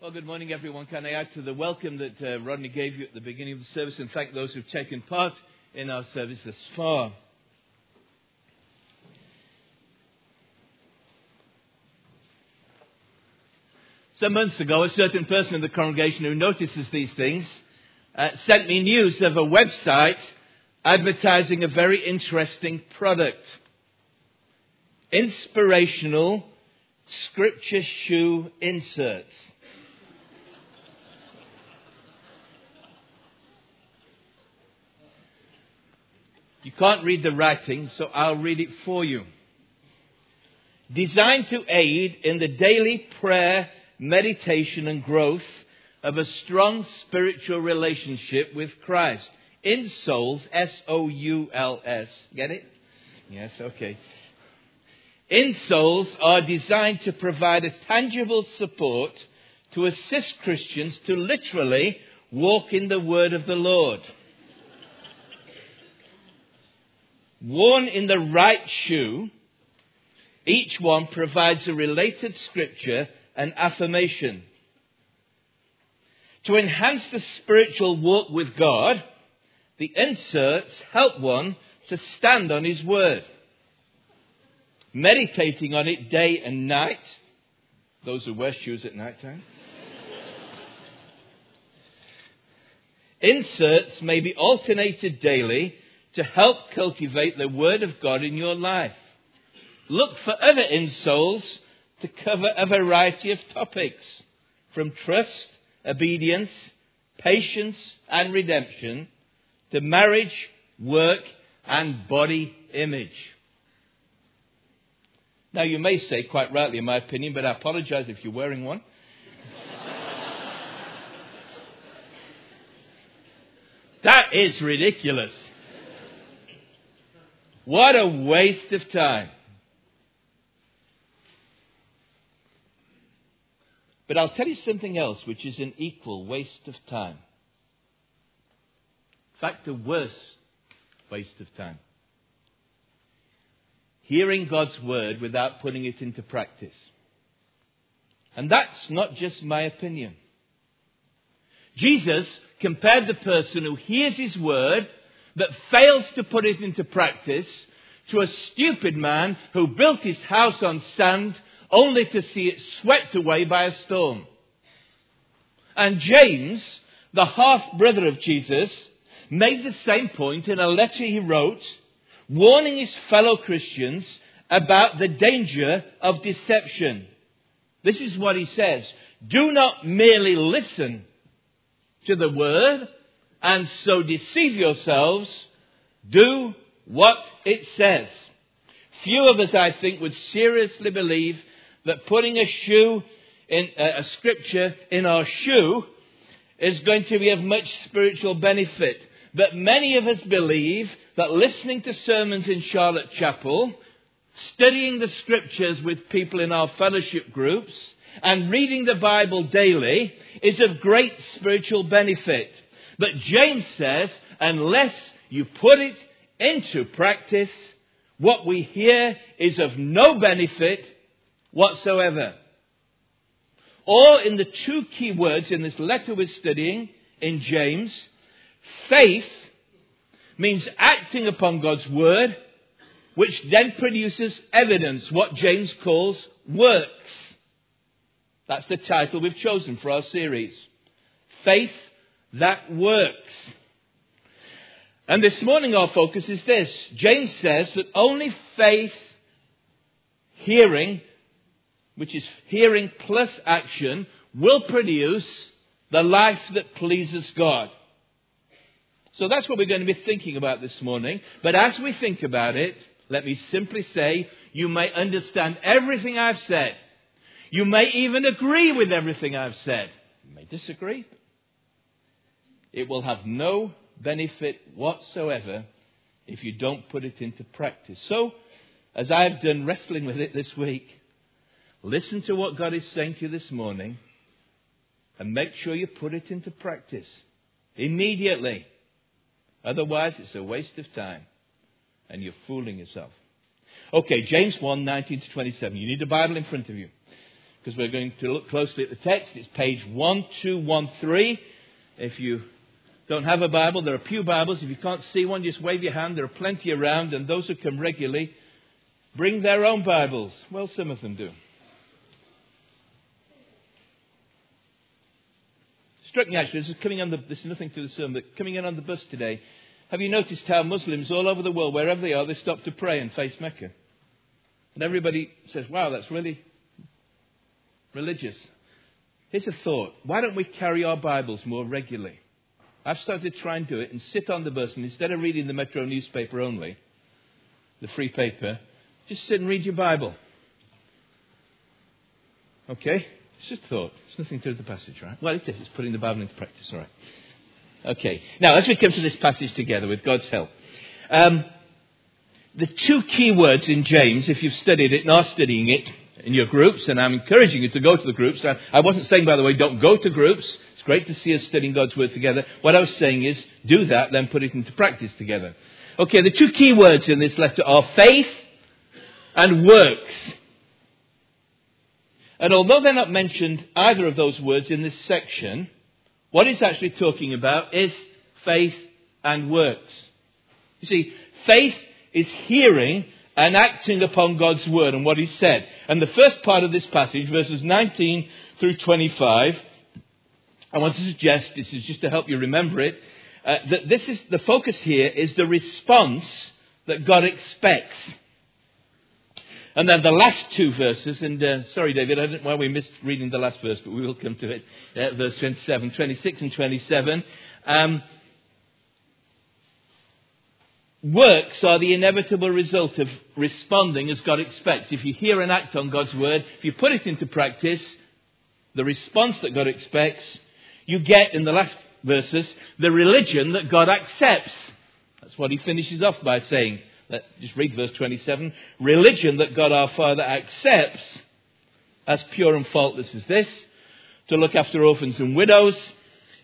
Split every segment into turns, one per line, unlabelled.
Well, good morning, everyone. Can I add to the welcome that uh, Rodney gave you at the beginning of the service and thank those who've taken part in our service thus far? Some months ago, a certain person in the congregation who notices these things uh, sent me news of a website advertising a very interesting product. Inspirational scripture shoe inserts. You can't read the writing, so I'll read it for you. Designed to aid in the daily prayer meditation and growth of a strong spiritual relationship with Christ. In souls, S O U L S. Get it? Yes, okay. Insoles are designed to provide a tangible support to assist Christians to literally walk in the word of the Lord. Worn in the right shoe, each one provides a related scripture and affirmation. To enhance the spiritual walk with God, the inserts help one to stand on His Word. Meditating on it day and night, those who wear shoes at night time. Inserts may be alternated daily to help cultivate the Word of God in your life. Look for other insoles to cover a variety of topics from trust, obedience, patience, and redemption to marriage, work, and body image. Now, you may say, quite rightly, in my opinion, but I apologize if you're wearing one. that is ridiculous. What a waste of time. But I'll tell you something else which is an equal waste of time. In fact, a worse waste of time. Hearing God's word without putting it into practice. And that's not just my opinion. Jesus compared the person who hears his word but fails to put it into practice to a stupid man who built his house on sand only to see it swept away by a storm. And James, the half brother of Jesus, made the same point in a letter he wrote, warning his fellow Christians about the danger of deception. This is what he says Do not merely listen to the word and so deceive yourselves, do what it says. Few of us, I think, would seriously believe that putting a shoe in uh, a scripture in our shoe is going to be of much spiritual benefit. But many of us believe that listening to sermons in Charlotte Chapel, studying the scriptures with people in our fellowship groups, and reading the Bible daily is of great spiritual benefit. But James says, unless you put it into practice, what we hear is of no benefit whatsoever. Or in the two key words in this letter we're studying in James, faith means acting upon God's word, which then produces evidence, what James calls works. That's the title we've chosen for our series. Faith that works. And this morning our focus is this. James says that only faith, hearing, which is hearing plus action, will produce the life that pleases God. So that's what we're going to be thinking about this morning. But as we think about it, let me simply say, you may understand everything I've said. You may even agree with everything I've said. You may disagree. It will have no benefit whatsoever if you don't put it into practice. So, as I've done wrestling with it this week, Listen to what God is saying to you this morning and make sure you put it into practice immediately. Otherwise, it's a waste of time and you're fooling yourself. Okay, James 1 19 to 27. You need a Bible in front of you. because we're going to look closely at the text. It's page 1213. If you don't have a Bible, there are Pew Bibles. If you can't see one, just wave your hand. There are plenty around, and those who come regularly bring their own Bibles. Well, some of them do. Struck me actually, this is coming on the, this is nothing to the sermon, but coming in on the bus today. Have you noticed how Muslims all over the world, wherever they are, they stop to pray and face Mecca? And everybody says, wow, that's really religious. Here's a thought. Why don't we carry our Bibles more regularly? I've started trying to do it and sit on the bus and instead of reading the Metro newspaper only, the free paper, just sit and read your Bible. Okay? It's just thought. It's nothing to do with the passage, right? Well, it is. It's putting the Bible into practice, all right. Okay. Now, as we come to this passage together with God's help, um, the two key words in James, if you've studied it and are studying it in your groups, and I'm encouraging you to go to the groups. I, I wasn't saying, by the way, don't go to groups. It's great to see us studying God's Word together. What I was saying is, do that, then put it into practice together. Okay, the two key words in this letter are faith and works. And although they're not mentioned, either of those words in this section, what it's actually talking about is faith and works. You see, faith is hearing and acting upon God's word and what he said. And the first part of this passage, verses 19 through 25, I want to suggest, this is just to help you remember it, uh, that this is, the focus here is the response that God expects. And then the last two verses, and uh, sorry, David, I don't know why we missed reading the last verse, but we will come to it. Uh, verse 27, 26 and 27. Um, works are the inevitable result of responding as God expects. If you hear and act on God's word, if you put it into practice, the response that God expects, you get in the last verses the religion that God accepts. That's what he finishes off by saying. Let, just read verse 27. Religion that God our Father accepts as pure and faultless as this, to look after orphans and widows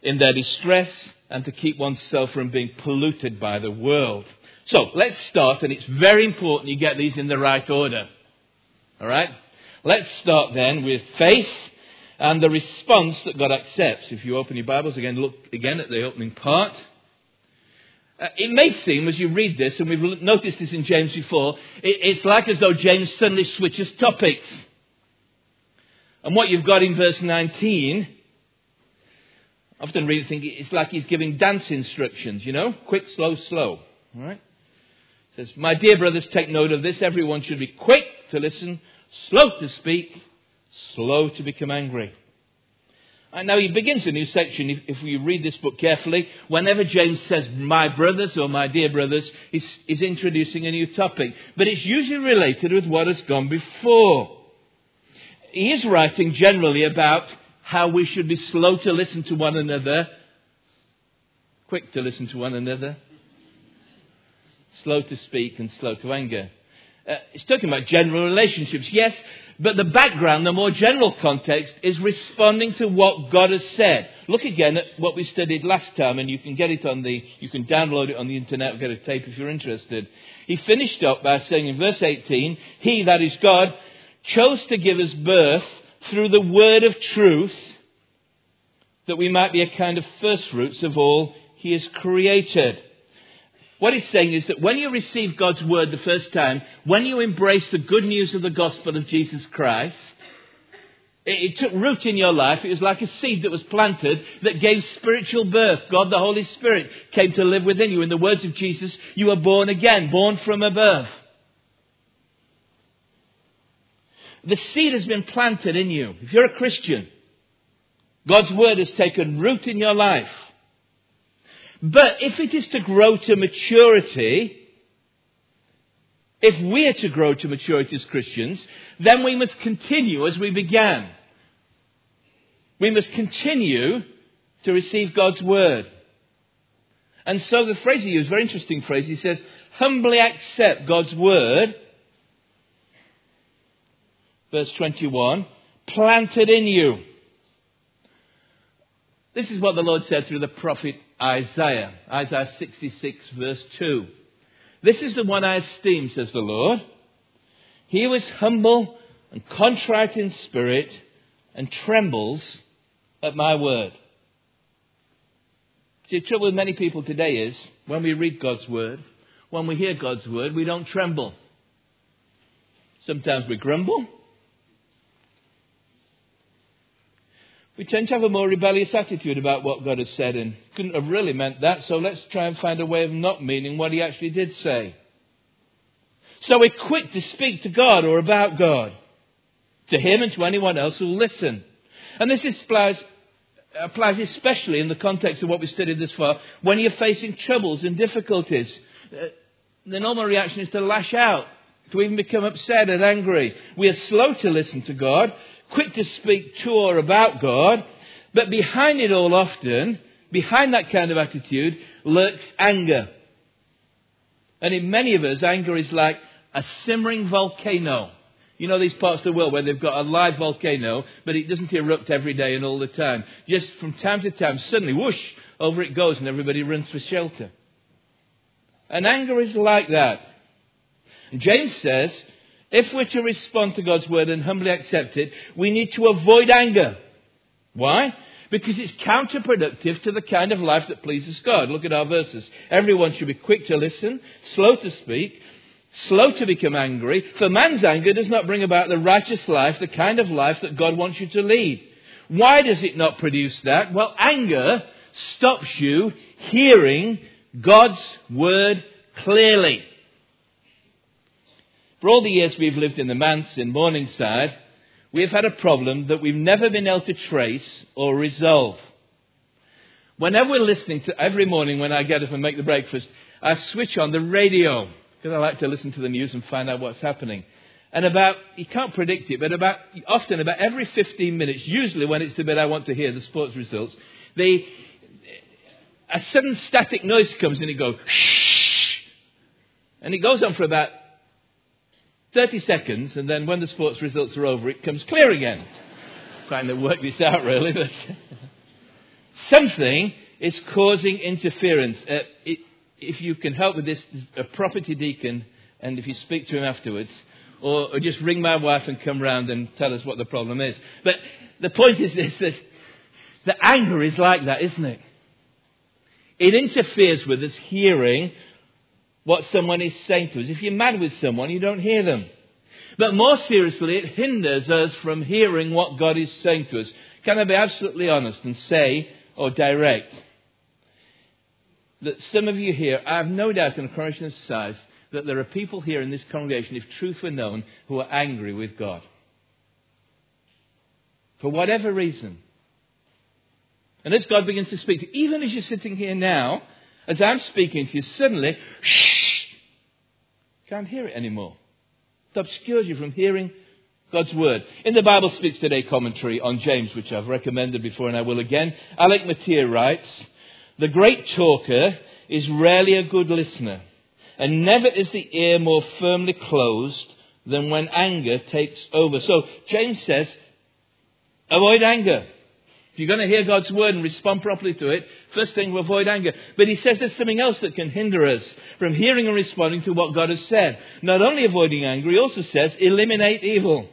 in their distress, and to keep oneself from being polluted by the world. So, let's start, and it's very important you get these in the right order. Alright? Let's start then with faith and the response that God accepts. If you open your Bibles again, look again at the opening part. Uh, it may seem, as you read this, and we've noticed this in James before, it, it's like as though James suddenly switches topics. And what you've got in verse 19, I often read it think it's like he's giving dance instructions, you know? Quick, slow, slow. All right? Says, My dear brothers, take note of this. Everyone should be quick to listen, slow to speak, slow to become angry. And now he begins a new section. If, if we read this book carefully, whenever James says my brothers or my dear brothers, he's, he's introducing a new topic. But it's usually related with what has gone before. He is writing generally about how we should be slow to listen to one another, quick to listen to one another, slow to speak, and slow to anger. Uh, it's talking about general relationships, yes, but the background, the more general context, is responding to what God has said. Look again at what we studied last time, and you can get it on the, you can download it on the internet get a tape if you're interested. He finished up by saying in verse 18, He, that is God, chose to give us birth through the word of truth, that we might be a kind of first fruits of all He has created. What he's saying is that when you receive God's word the first time, when you embrace the good news of the gospel of Jesus Christ, it, took root in your life. It was like a seed that was planted that gave spiritual birth. God the Holy Spirit came to live within you. In the words of Jesus, you were born again, born from above. The seed has been planted in you. If you're a Christian, God's word has taken root in your life. But if it is to grow to maturity, if we are to grow to maturity as Christians, then we must continue as we began. We must continue to receive God's word. And so the phrase he used, very interesting phrase, he says, humbly accept God's word. Verse 21, planted in you. This is what the Lord said through the prophet Isaiah. Isaiah 66, verse 2. This is the one I esteem, says the Lord. He was humble and contrite in spirit, and trembles at my word. See, the trouble with many people today is when we read God's word, when we hear God's word, we don't tremble. Sometimes we grumble. We tend to have a more rebellious attitude about what God has said and couldn't have really meant that, so let's try and find a way of not meaning what he actually did say. So we're quick to speak to God or about God, to him and to anyone else who will listen. And this applies, applies especially in the context of what we've studied this far, when you're facing troubles and difficulties. Uh, the normal reaction is to lash out, to even become upset and angry. We are slow to listen to God, quick to speak to or about God, but behind it all often, behind that kind of attitude, lurks anger. And in many of us, anger is like a simmering volcano. You know these parts of the world where they've got a live volcano, but it doesn't erupt every day and all the time. Just from time to time, suddenly, whoosh, over it goes and everybody runs for shelter. And anger is like that. And James says, if we're to respond to God's word and humbly accept it, we need to avoid anger. Why? Because it's counterproductive to the kind of life that pleases God. Look at our verses. Everyone should be quick to listen, slow to speak, slow to become angry, for man's anger does not bring about the righteous life, the kind of life that God wants you to lead. Why does it not produce that? Well, anger stops you hearing God's word clearly. For all the years we've lived in the manse in Morningside, we have had a problem that we've never been able to trace or resolve. Whenever we're listening to, every morning when I get up and make the breakfast, I switch on the radio because I like to listen to the news and find out what's happening. And about, you can't predict it, but about, often about every 15 minutes, usually when it's the bit I want to hear, the sports results, they, a sudden static noise comes and it goes, shh. And it goes on for about 30 seconds, and then when the sports results are over, it comes clear again. Trying to work this out, really, but something is causing interference. Uh, it, if you can help with this, a property deacon, and if you speak to him afterwards, or, or just ring my wife and come round and tell us what the problem is. But the point is this that the anger is like that, isn't it? It interferes with us hearing what someone is saying to us. If you're mad with someone, you don't hear them. But more seriously, it hinders us from hearing what God is saying to us. Can I be absolutely honest and say, or direct, that some of you here, I have no doubt in congregation this size, that there are people here in this congregation, if truth were known, who are angry with God. For whatever reason. And as God begins to speak to you, even as you're sitting here now, as I'm speaking to you, suddenly, shh, can't hear it anymore. It obscures you from hearing God's Word. In the Bible Speaks Today commentary on James, which I've recommended before and I will again, Alec Motyer writes, the great talker is rarely a good listener, and never is the ear more firmly closed than when anger takes over. So James says, avoid anger. If you're going to hear God's word and respond properly to it, first thing, avoid anger. But he says there's something else that can hinder us from hearing and responding to what God has said. Not only avoiding anger, he also says eliminate evil.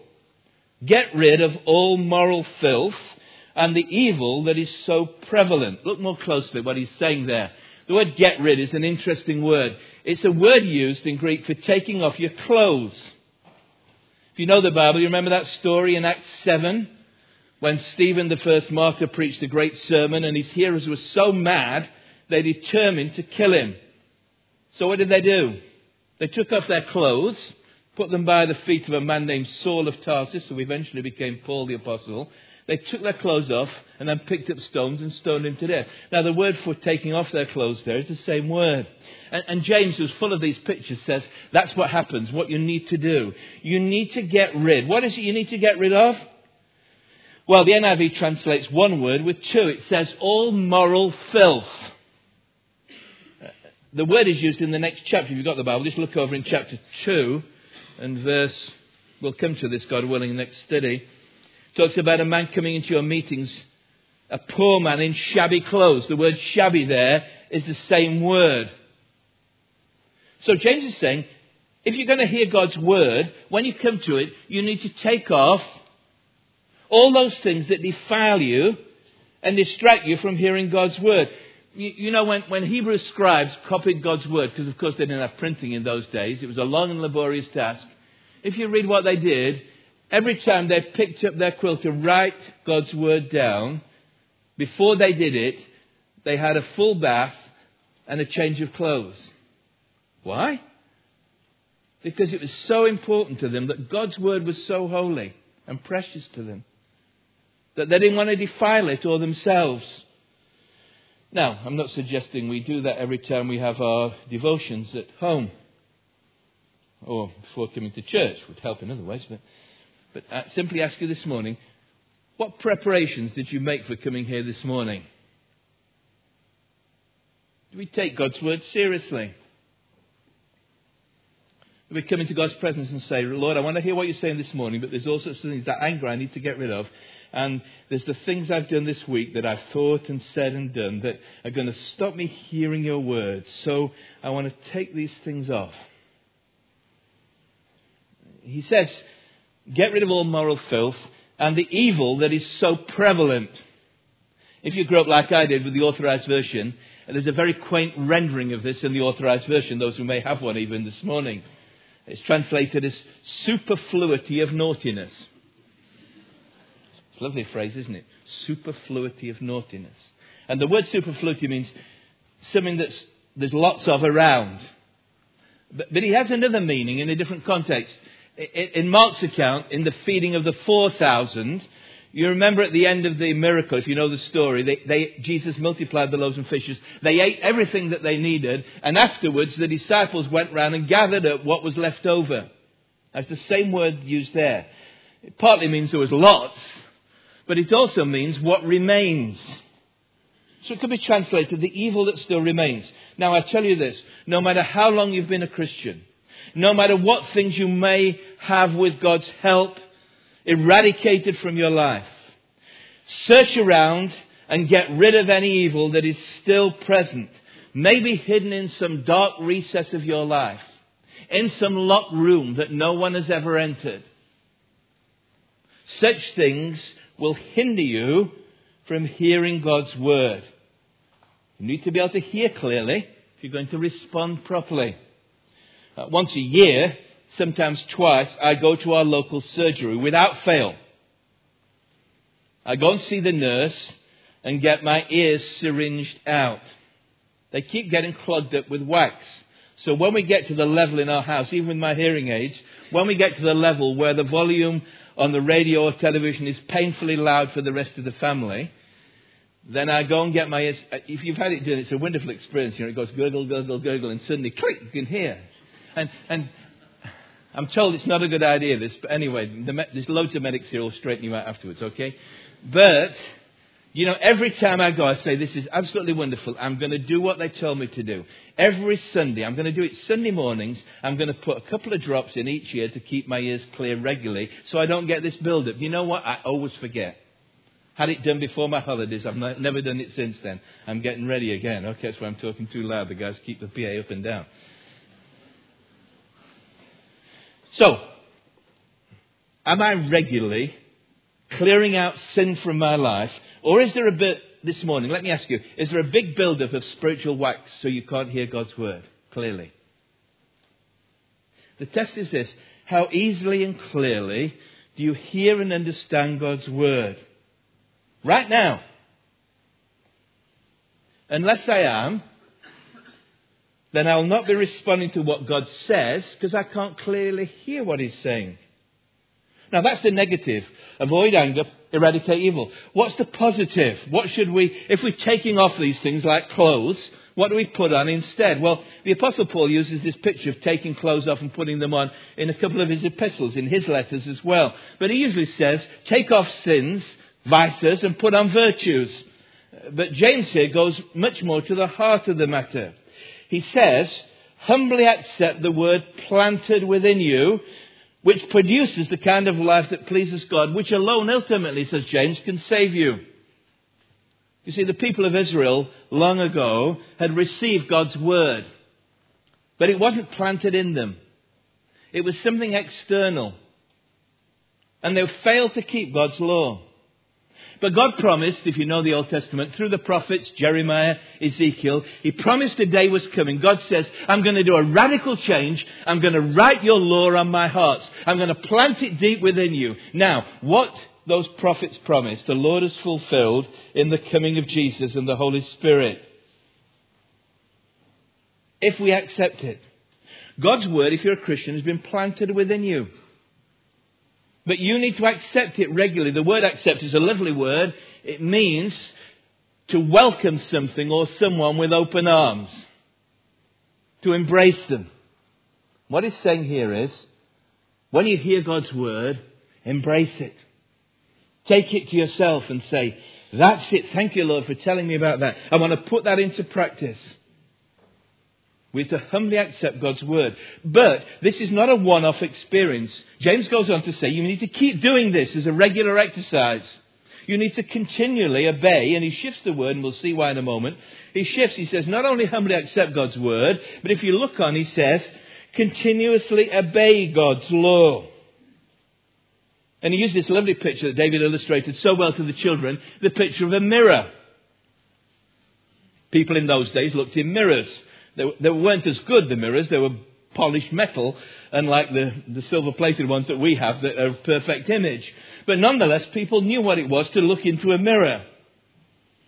Get rid of all moral filth and the evil that is so prevalent. Look more closely at what he's saying there. The word get rid is an interesting word. It's a word used in Greek for taking off your clothes. If you know the Bible, you remember that story in Acts 7 when Stephen, the first martyr, preached a great sermon and his hearers were so mad they determined to kill him. So what did they do? They took off their clothes, put them by the feet of a man named Saul of Tarsus, who eventually became Paul the Apostle, they took their clothes off and then picked up stones and stoned him to death. Now, the word for taking off their clothes there is the same word. And, and, James, who's full of these pictures, says that's what happens, what you need to do. You need to get rid. What is it you need to get rid of? Well, the NIV translates one word with two. It says all moral filth. Uh, the word is used in the next chapter. If you've got the Bible, just look over in chapter 2 and verse, we'll come to this, God willing, next study talks about a man coming into your meetings, a poor man in shabby clothes. The word shabby there is the same word. So James is saying, if you're going to hear God's word, when you come to it, you need to take off All those things that defile you and distract you from hearing God's word. You, you know, when, when Hebrew scribes copied God's word, because of course they didn't have printing in those days, it was a long and laborious task. If you read what they did, every time they picked up their quill to write God's word down, before they did it, they had a full bath and a change of clothes. Why? Because it was so important to them that God's word was so holy and precious to them that they didn't want to defile it or themselves. Now, I'm not suggesting we do that every time we have our devotions at home or before coming to church, would help in other ways, but, but I simply ask you this morning what preparations did you make for coming here this morning? Do we take God's word seriously? We come into God's presence and say, Lord, I want to hear what you're saying this morning, but there's all sorts of things, that anger I need to get rid of. And there's the things I've done this week that I've thought and said and done that are going to stop me hearing your words. So I want to take these things off. He says, get rid of all moral filth and the evil that is so prevalent. If you grew up like I did with the authorized version, there's a very quaint rendering of this in the authorized version, those who may have one even this morning. It's translated as superfluity of naughtiness. It's a lovely phrase, isn't it? Superfluity of naughtiness. And the word superfluity means something that's there's lots of around. But, but he has another meaning in a different context. In Mark's account, in the feeding of the 4,000, you remember at the end of the miracle, if you know the story, they, they, Jesus multiplied the loaves and fishes. They ate everything that they needed, and afterwards the disciples went round and gathered up what was left over. That's the same word used there. It partly means there was lots, but it also means what remains. So it could be translated the evil that still remains. Now I tell you this, no matter how long you've been a Christian, no matter what things you may have with God's help, eradicated from your life. Search around and get rid of any evil that is still present, maybe hidden in some dark recess of your life, in some locked room that no one has ever entered. Such things will hinder you from hearing God's word. You need to be able to hear clearly if you're going to respond properly. Uh, once a year, sometimes twice, I go to our local surgery without fail. I go and see the nurse and get my ears syringed out. They keep getting clogged up with wax. So when we get to the level in our house, even with my hearing aids, when we get to the level where the volume on the radio or television is painfully loud for the rest of the family, then I go and get my ears. Uh, if you've had it done, it's a wonderful experience. You know, it goes gurgle, gurgle, gurgle, and suddenly, click, you can hear. And, and I'm told it's not a good idea, this, but anyway, the, there's loads of medics here will straighten you out afterwards, okay? But, you know, every time I go, I say, this is absolutely wonderful. I'm going to do what they told me to do. Every Sunday, I'm going to do it Sunday mornings. I'm going to put a couple of drops in each ear to keep my ears clear regularly so I don't get this build-up. You know what? I always forget. Had it done before my holidays. I've never done it since then. I'm getting ready again. Okay, that's why I'm talking too loud. The guys keep the PA up and down. So, am I regularly clearing out sin from my life? Or is there a bit this morning, let me ask you, is there a big buildup of spiritual wax so you can't hear God's word clearly? The test is this how easily and clearly do you hear and understand God's word? Right now. Unless I am, then I'll not be responding to what God says because I can't clearly hear what He's saying. Now that's the negative. Avoid anger, eradicate evil. What's the positive? What should we, if we're taking off these things like clothes, what do we put on instead? Well, the Apostle Paul uses this picture of taking clothes off and putting them on in a couple of his epistles, in his letters as well. But he usually says, take off sins, vices, and put on virtues. But James here goes much more to the heart of the matter. He says, humbly accept the word planted within you, which produces the kind of life that pleases God, which alone ultimately, says James, can save you. You see, the people of Israel long ago had received God's word, but it wasn't planted in them. It was something external. And they've failed to keep God's law. But God promised, if you know the Old Testament, through the prophets, Jeremiah, Ezekiel, He promised a day was coming. God says, I'm going to do a radical change. I'm going to write your law on my heart. I'm going to plant it deep within you. Now, what those prophets promised, the Lord has fulfilled in the coming of Jesus and the Holy Spirit. If we accept it. God's word, if you're a Christian, has been planted within you. But you need to accept it regularly. The word accept is a lovely word. It means to welcome something or someone with open arms, to embrace them. What he's saying here is when you hear God's word, embrace it. Take it to yourself and say, That's it. Thank you, Lord, for telling me about that. I want to put that into practice. We have to humbly accept God's word. But this is not a one off experience. James goes on to say you need to keep doing this as a regular exercise. You need to continually obey, and he shifts the word, and we'll see why in a moment. He shifts, he says, not only humbly accept God's word, but if you look on, he says, continuously obey God's law. And he used this lovely picture that David illustrated so well to the children the picture of a mirror. People in those days looked in mirrors. They, they weren't as good, the mirrors. They were polished metal, unlike the, the silver plated ones that we have that are a perfect image. But nonetheless, people knew what it was to look into a mirror.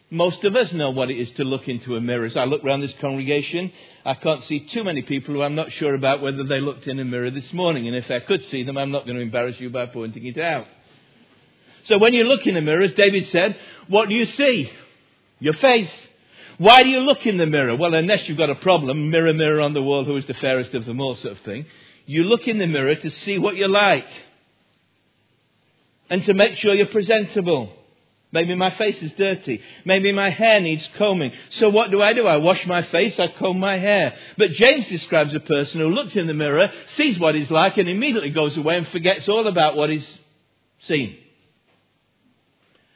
Most of us know what it is to look into a mirror. As I look around this congregation, I can't see too many people who I'm not sure about whether they looked in a mirror this morning. And if I could see them, I'm not going to embarrass you by pointing it out. So when you look in a mirror, as David said, what do you see? Your face. Why do you look in the mirror? Well, unless you've got a problem, mirror, mirror on the wall, who is the fairest of them all, sort of thing. You look in the mirror to see what you're like and to make sure you're presentable. Maybe my face is dirty. Maybe my hair needs combing. So what do I do? I wash my face, I comb my hair. But James describes a person who looks in the mirror, sees what he's like, and immediately goes away and forgets all about what he's seen.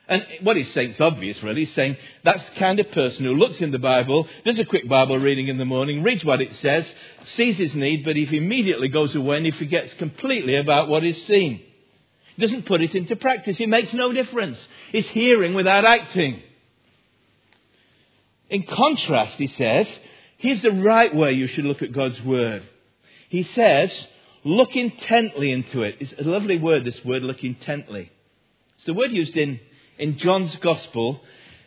And what he's saying is obvious, really. He's saying that's the kind of person who looks in the Bible, does a quick Bible reading in the morning, reads what it says, sees his need, but he immediately goes away and he forgets completely about what he's seen. He doesn't put it into practice. It makes no difference. He's hearing without acting. In contrast, he says, here's the right way you should look at God's Word. He says, look intently into it. It's a lovely word, this word, look intently. It's the word used in in John's Gospel,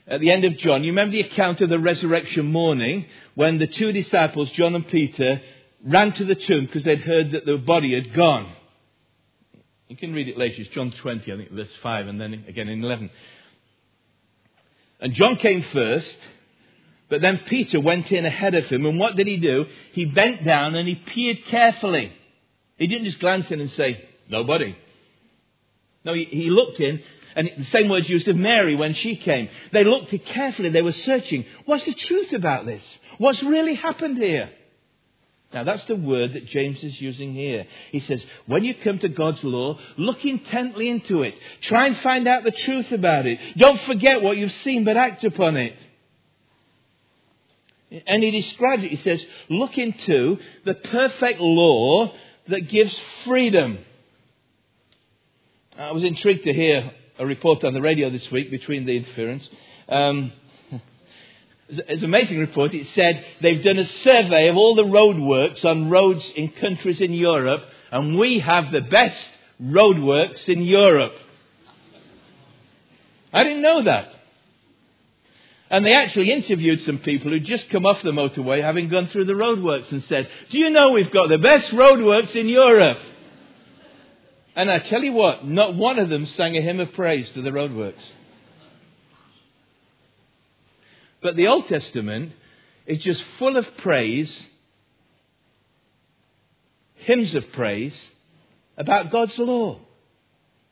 at the end of John, you remember the account of the resurrection morning when the two disciples, John and Peter, ran to the tomb because they'd heard that the body had gone. You can read it later. It's John 20, I think, verse 5, and then again in 11. And John came first, but then Peter went in ahead of him. And what did he do? He bent down and he peered carefully. He didn't just glance in and say, Nobody. No, he, he looked in and the same words used of Mary when she came. They looked carefully, they were searching. What's the truth about this? What's really happened here? Now, that's the word that James is using here. He says, when you come to God's law, look intently into it. Try and find out the truth about it. Don't forget what you've seen, but act upon it. And he describes it. He says, look into the perfect law that gives freedom. I was intrigued to hear a report on the radio this week between the interference. Um, it's an amazing report. It said they've done a survey of all the roadworks on roads in countries in Europe, and we have the best roadworks in Europe. I didn't know that. And they actually interviewed some people who'd just come off the motorway having gone through the roadworks and said, Do you know we've got the best roadworks in Europe? And I tell you what, not one of them sang a hymn of praise to the roadworks. But the Old Testament is just full of praise, hymns of praise about God's law.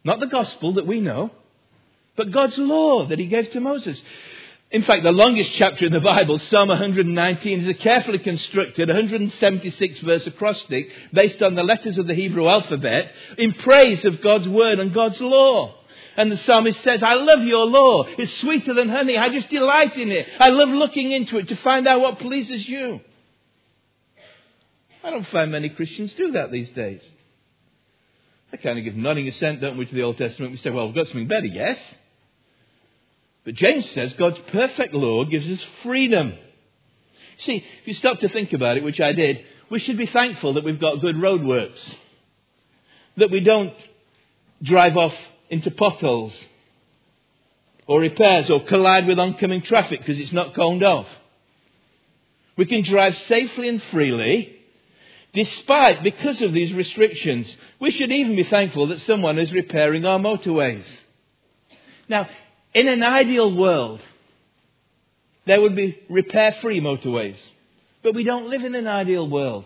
Not the gospel that we know, but God's law that He gave to Moses. In fact, the longest chapter in the Bible, Psalm 119, is a carefully constructed 176 verse acrostic based on the letters of the Hebrew alphabet in praise of God's word and God's law. And the psalmist says, I love your law. It's sweeter than honey. I just delight in it. I love looking into it to find out what pleases you. I don't find many Christians do that these days. I kind of give nodding assent, don't we, to the Old Testament? We say, well, we've got something better, yes. But James says God's perfect law gives us freedom. See, if you stop to think about it, which I did, we should be thankful that we've got good roadworks. That we don't drive off into potholes or repairs or collide with oncoming traffic because it's not coned off. We can drive safely and freely despite, because of these restrictions. We should even be thankful that someone is repairing our motorways. Now, in an ideal world, there would be repair free motorways. But we don't live in an ideal world.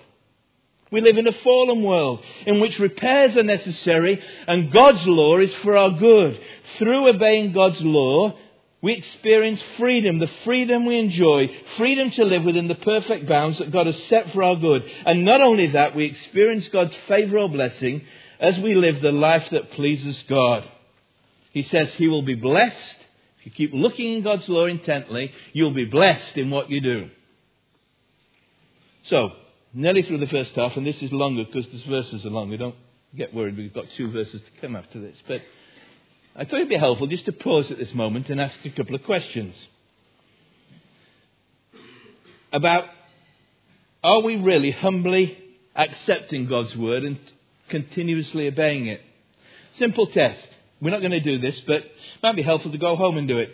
We live in a fallen world in which repairs are necessary and God's law is for our good. Through obeying God's law, we experience freedom, the freedom we enjoy, freedom to live within the perfect bounds that God has set for our good. And not only that, we experience God's favor or blessing as we live the life that pleases God. He says He will be blessed. If you keep looking in God's law intently, you'll be blessed in what you do. So, nearly through the first half, and this is longer because these verses are longer. Don't get worried, we've got two verses to come after this. But I thought it'd be helpful just to pause at this moment and ask a couple of questions. About are we really humbly accepting God's word and continuously obeying it? Simple test. We're not going to do this, but it might be helpful to go home and do it.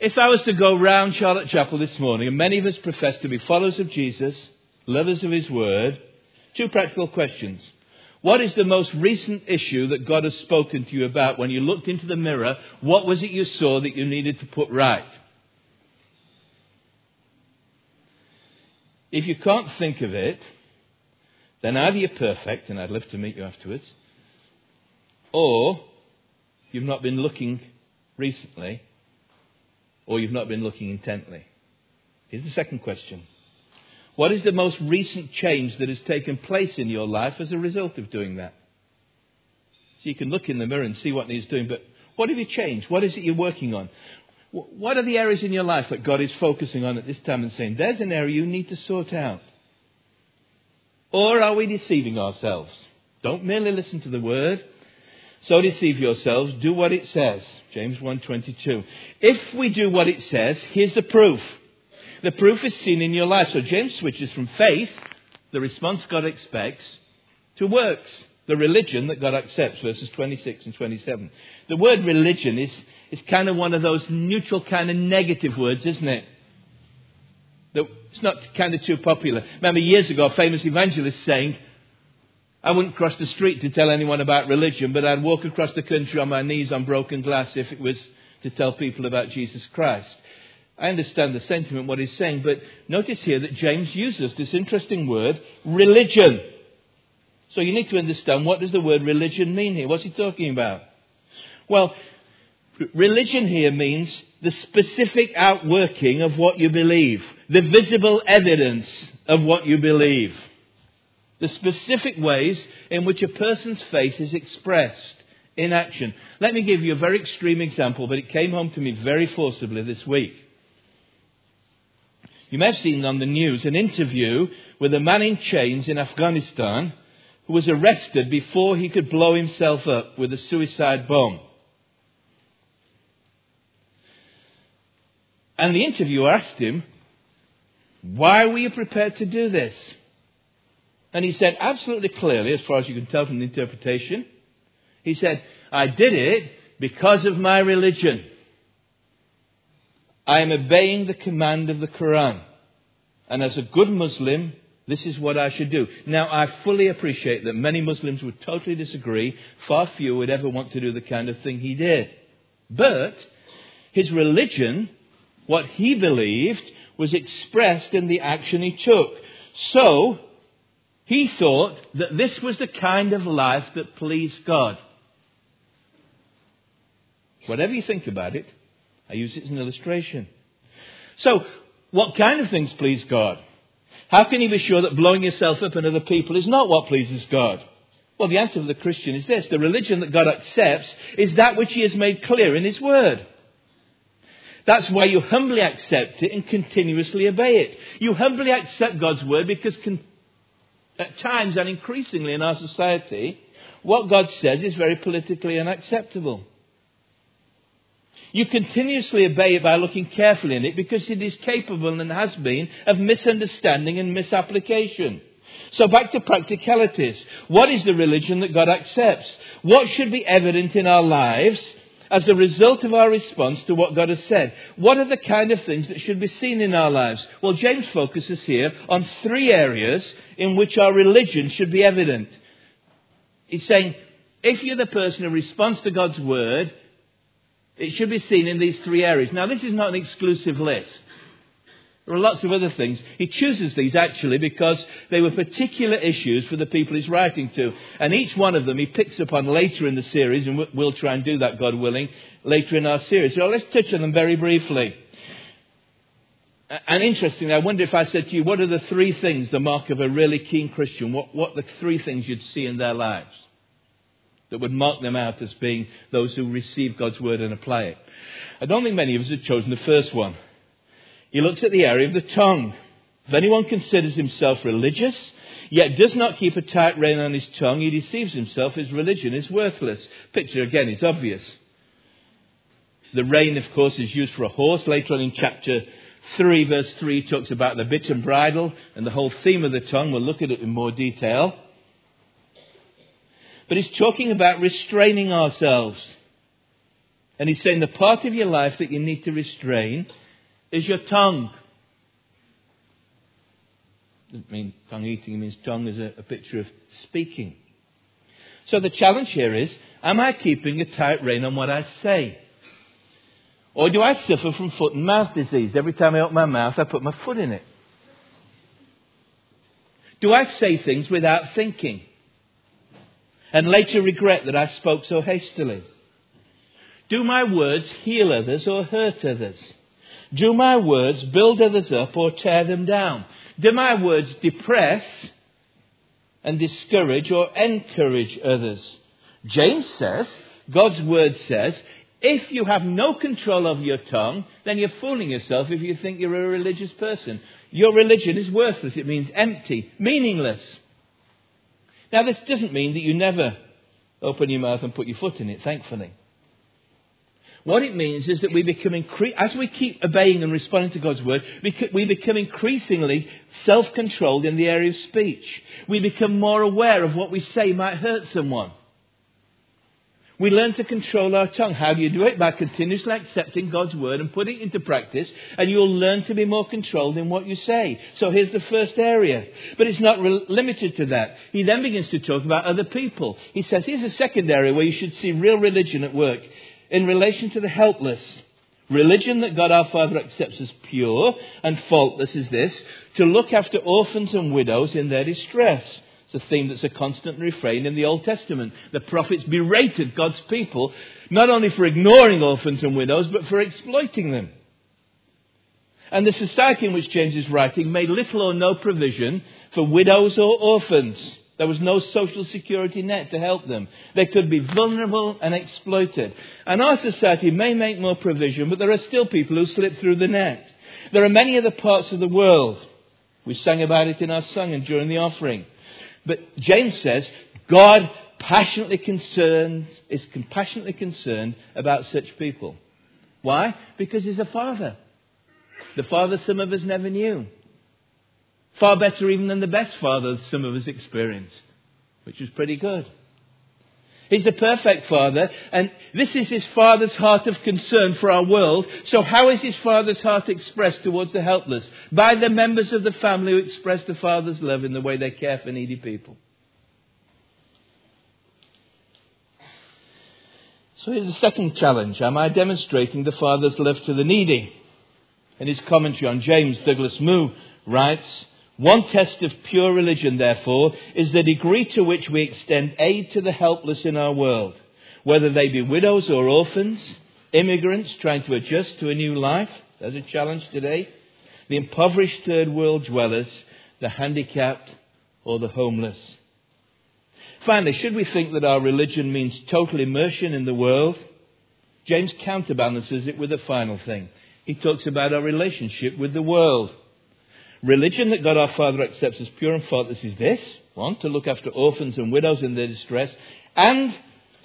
If I was to go round Charlotte Chapel this morning, and many of us profess to be followers of Jesus, lovers of His Word, two practical questions. What is the most recent issue that God has spoken to you about when you looked into the mirror? What was it you saw that you needed to put right? If you can't think of it, then either you're perfect, and I'd love to meet you afterwards, or you've not been looking recently, or you've not been looking intently. Here's the second question What is the most recent change that has taken place in your life as a result of doing that? So you can look in the mirror and see what needs doing, but what have you changed? What is it you're working on? What are the areas in your life that God is focusing on at this time and saying, there's an area you need to sort out? Or are we deceiving ourselves? Don't merely listen to the word, so deceive yourselves, do what it says. James 1:22. If we do what it says, here's the proof. The proof is seen in your life. So James switches from faith, the response God expects, to works, the religion that God accepts, verses 26 and 27. The word religion is, is kind of one of those neutral kind of negative words, isn't it? It's not kind of too popular. Remember years ago, a famous evangelist saying, I wouldn't cross the street to tell anyone about religion, but I'd walk across the country on my knees on broken glass if it was to tell people about Jesus Christ. I understand the sentiment, what he's saying, but notice here that James uses this interesting word, religion. So you need to understand what does the word religion mean here? What's he talking about? Well, religion here means the specific outworking of what you believe, the visible evidence of what you believe the specific ways in which a person's faith is expressed in action. Let me give you a very extreme example, but it came home to me very forcibly this week. You may have seen on the news an interview with a man in chains in Afghanistan who was arrested before he could blow himself up with a suicide bomb. And the interviewer asked him, Why were you prepared to do this? And he said absolutely clearly, as far as you can tell from the interpretation, he said, I did it because of my religion. I am obeying the command of the Quran. And as a good Muslim, this is what I should do. Now, I fully appreciate that many Muslims would totally disagree. Far fewer would ever want to do the kind of thing he did. But his religion, what he believed, was expressed in the action he took. So, he thought that this was the kind of life that pleased God. Whatever you think about it, I use it as an illustration. So, what kind of things please God? How can you be sure that blowing yourself up and other people is not what pleases God? Well, the answer for the Christian is this. The religion that God accepts is that which He has made clear in His Word. That's why you humbly accept it and continuously obey it. You humbly accept God's Word because con- at times and increasingly in our society, what God says is very politically unacceptable. You continuously obey it by looking carefully in it because it is capable and has been of misunderstanding and misapplication. So back to practicalities. What is the religion that God accepts? What should be evident in our lives as a result of our response to what God has said? What are the kind of things that should be seen in our lives? Well, James focuses here on three areas in which our religion should be evident. He's saying, if you're the person who responds to God's word, it should be seen in these three areas. Now, this is not an exclusive list. There are lots of other things. He chooses these actually because they were particular issues for the people he's writing to. And each one of them he picks upon later in the series, and we'll try and do that, God willing, later in our series. So let's touch on them very briefly. And interestingly, I wonder if I said to you, what are the three things, the mark of a really keen Christian? What, what the three things you'd see in their lives that would mark them out as being those who receive God's word and apply it? I don't think many of us have chosen the first one. He looks at the area of the tongue. If anyone considers himself religious, yet does not keep a tight rein on his tongue, he deceives himself, his religion is worthless. Picture again is obvious. The rein, of course, is used for a horse. Later on in chapter 3, verse 3, talks about the bit and bridle and the whole theme of the tongue. We'll look at it in more detail. But he's talking about restraining ourselves. And he's saying the part of your life that you need to restrain is your tongue. Doesn't mean tongue eating, it means tongue is a, a picture of speaking. So the challenge here is am I keeping a tight rein on what I say? Or do I suffer from foot and mouth disease? Every time I open my mouth, I put my foot in it. Do I say things without thinking? And later regret that I spoke so hastily? Do my words heal others or hurt others? Do my words build others up or tear them down? Do my words depress and discourage or encourage others? James says, God's word says, if you have no control of your tongue, then you're fooling yourself if you think you're a religious person. Your religion is worthless. It means empty, meaningless. Now, this doesn't mean that you never open your mouth and put your foot in it, thankfully. What it means is that we become, incre- as we keep obeying and responding to God's word, we become increasingly self-controlled in the area of speech. We become more aware of what we say might hurt someone. We learn to control our tongue. How do you do it? By continuously accepting God's word and putting it into practice, and you'll learn to be more controlled in what you say. So here's the first area. But it's not re- limited to that. He then begins to talk about other people. He says, here's a second area where you should see real religion at work in relation to the helpless. Religion that God our Father accepts as pure and faultless is this to look after orphans and widows in their distress. It's a theme that's a constant refrain in the Old Testament. The prophets berated God's people not only for ignoring orphans and widows, but for exploiting them. And the society in which James is writing made little or no provision for widows or orphans. There was no social security net to help them. They could be vulnerable and exploited. And our society may make more provision, but there are still people who slip through the net. There are many other parts of the world. We sang about it in our song and during the offering. But James says God passionately concerned, is compassionately concerned about such people. Why? Because he's a father. The father some of us never knew. Far better even than the best father some of us experienced, which was pretty good. He's the perfect father, and this is his father's heart of concern for our world. So, how is his father's heart expressed towards the helpless? By the members of the family who express the father's love in the way they care for needy people. So, here's the second challenge Am I demonstrating the father's love to the needy? In his commentary on James, Douglas Moo writes, one test of pure religion, therefore, is the degree to which we extend aid to the helpless in our world, whether they be widows or orphans, immigrants trying to adjust to a new life. There's a challenge today. The impoverished third world dwellers, the handicapped, or the homeless. Finally, should we think that our religion means total immersion in the world? James counterbalances it with a final thing. He talks about our relationship with the world. Religion that God our Father accepts as pure and faultless is this One, to look after orphans and widows in their distress, and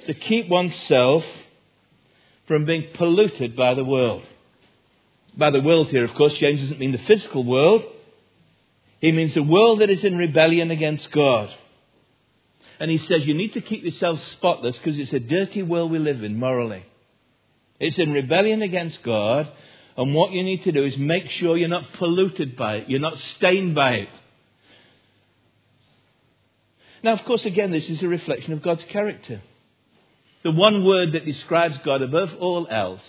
to keep oneself from being polluted by the world. By the world here, of course, James doesn't mean the physical world. He means the world that is in rebellion against God. And he says you need to keep yourself spotless because it's a dirty world we live in morally. It's in rebellion against God, and what you need to do is make sure you're not polluted by it, you're not stained by it. Now, of course, again, this is a reflection of God's character. The one word that describes God above all else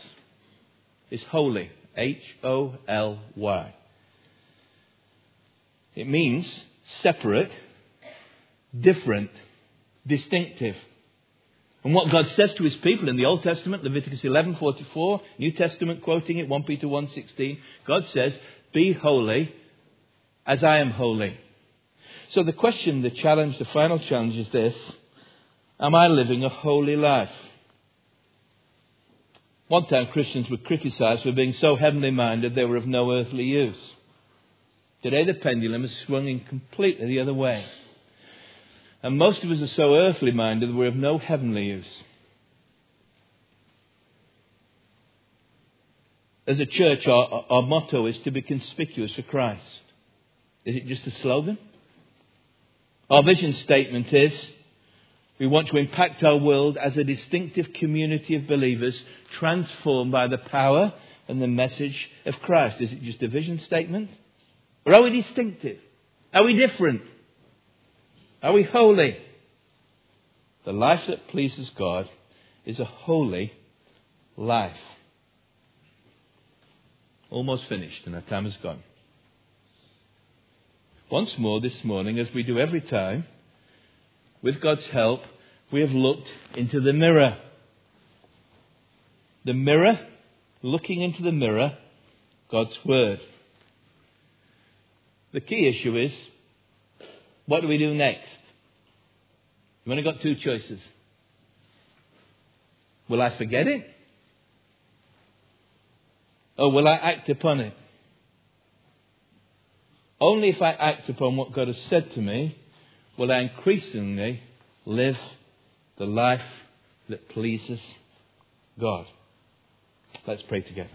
is holy. H O L Y. It means separate, different, distinctive. And what God says to his people in the Old Testament, Leviticus 11:44, New Testament quoting it, 1 Peter 1:16, God says, "Be holy as I am holy." So the question, the challenge, the final challenge is this: Am I living a holy life? One time Christians were criticized for being so heavenly minded they were of no earthly use. Today the pendulum has swung in completely the other way. And most of us are so earthly minded that we're of no heavenly use. As a church, our, our motto is to be conspicuous for Christ. Is it just a slogan? Our vision statement is we want to impact our world as a distinctive community of believers transformed by the power and the message of Christ. Is it just a vision statement? Or are we distinctive? Are we different? Are we holy? The life that pleases God is a holy life. Almost finished, and our time is gone. Once more this morning, as we do every time, with God's help, we have looked into the mirror. The mirror, looking into the mirror, God's Word. The key issue is what do we do next? You've only got two choices. Will I forget it? Or will I act upon it? Only if I act upon what God has said to me will I increasingly live the life that pleases God. Let's pray together.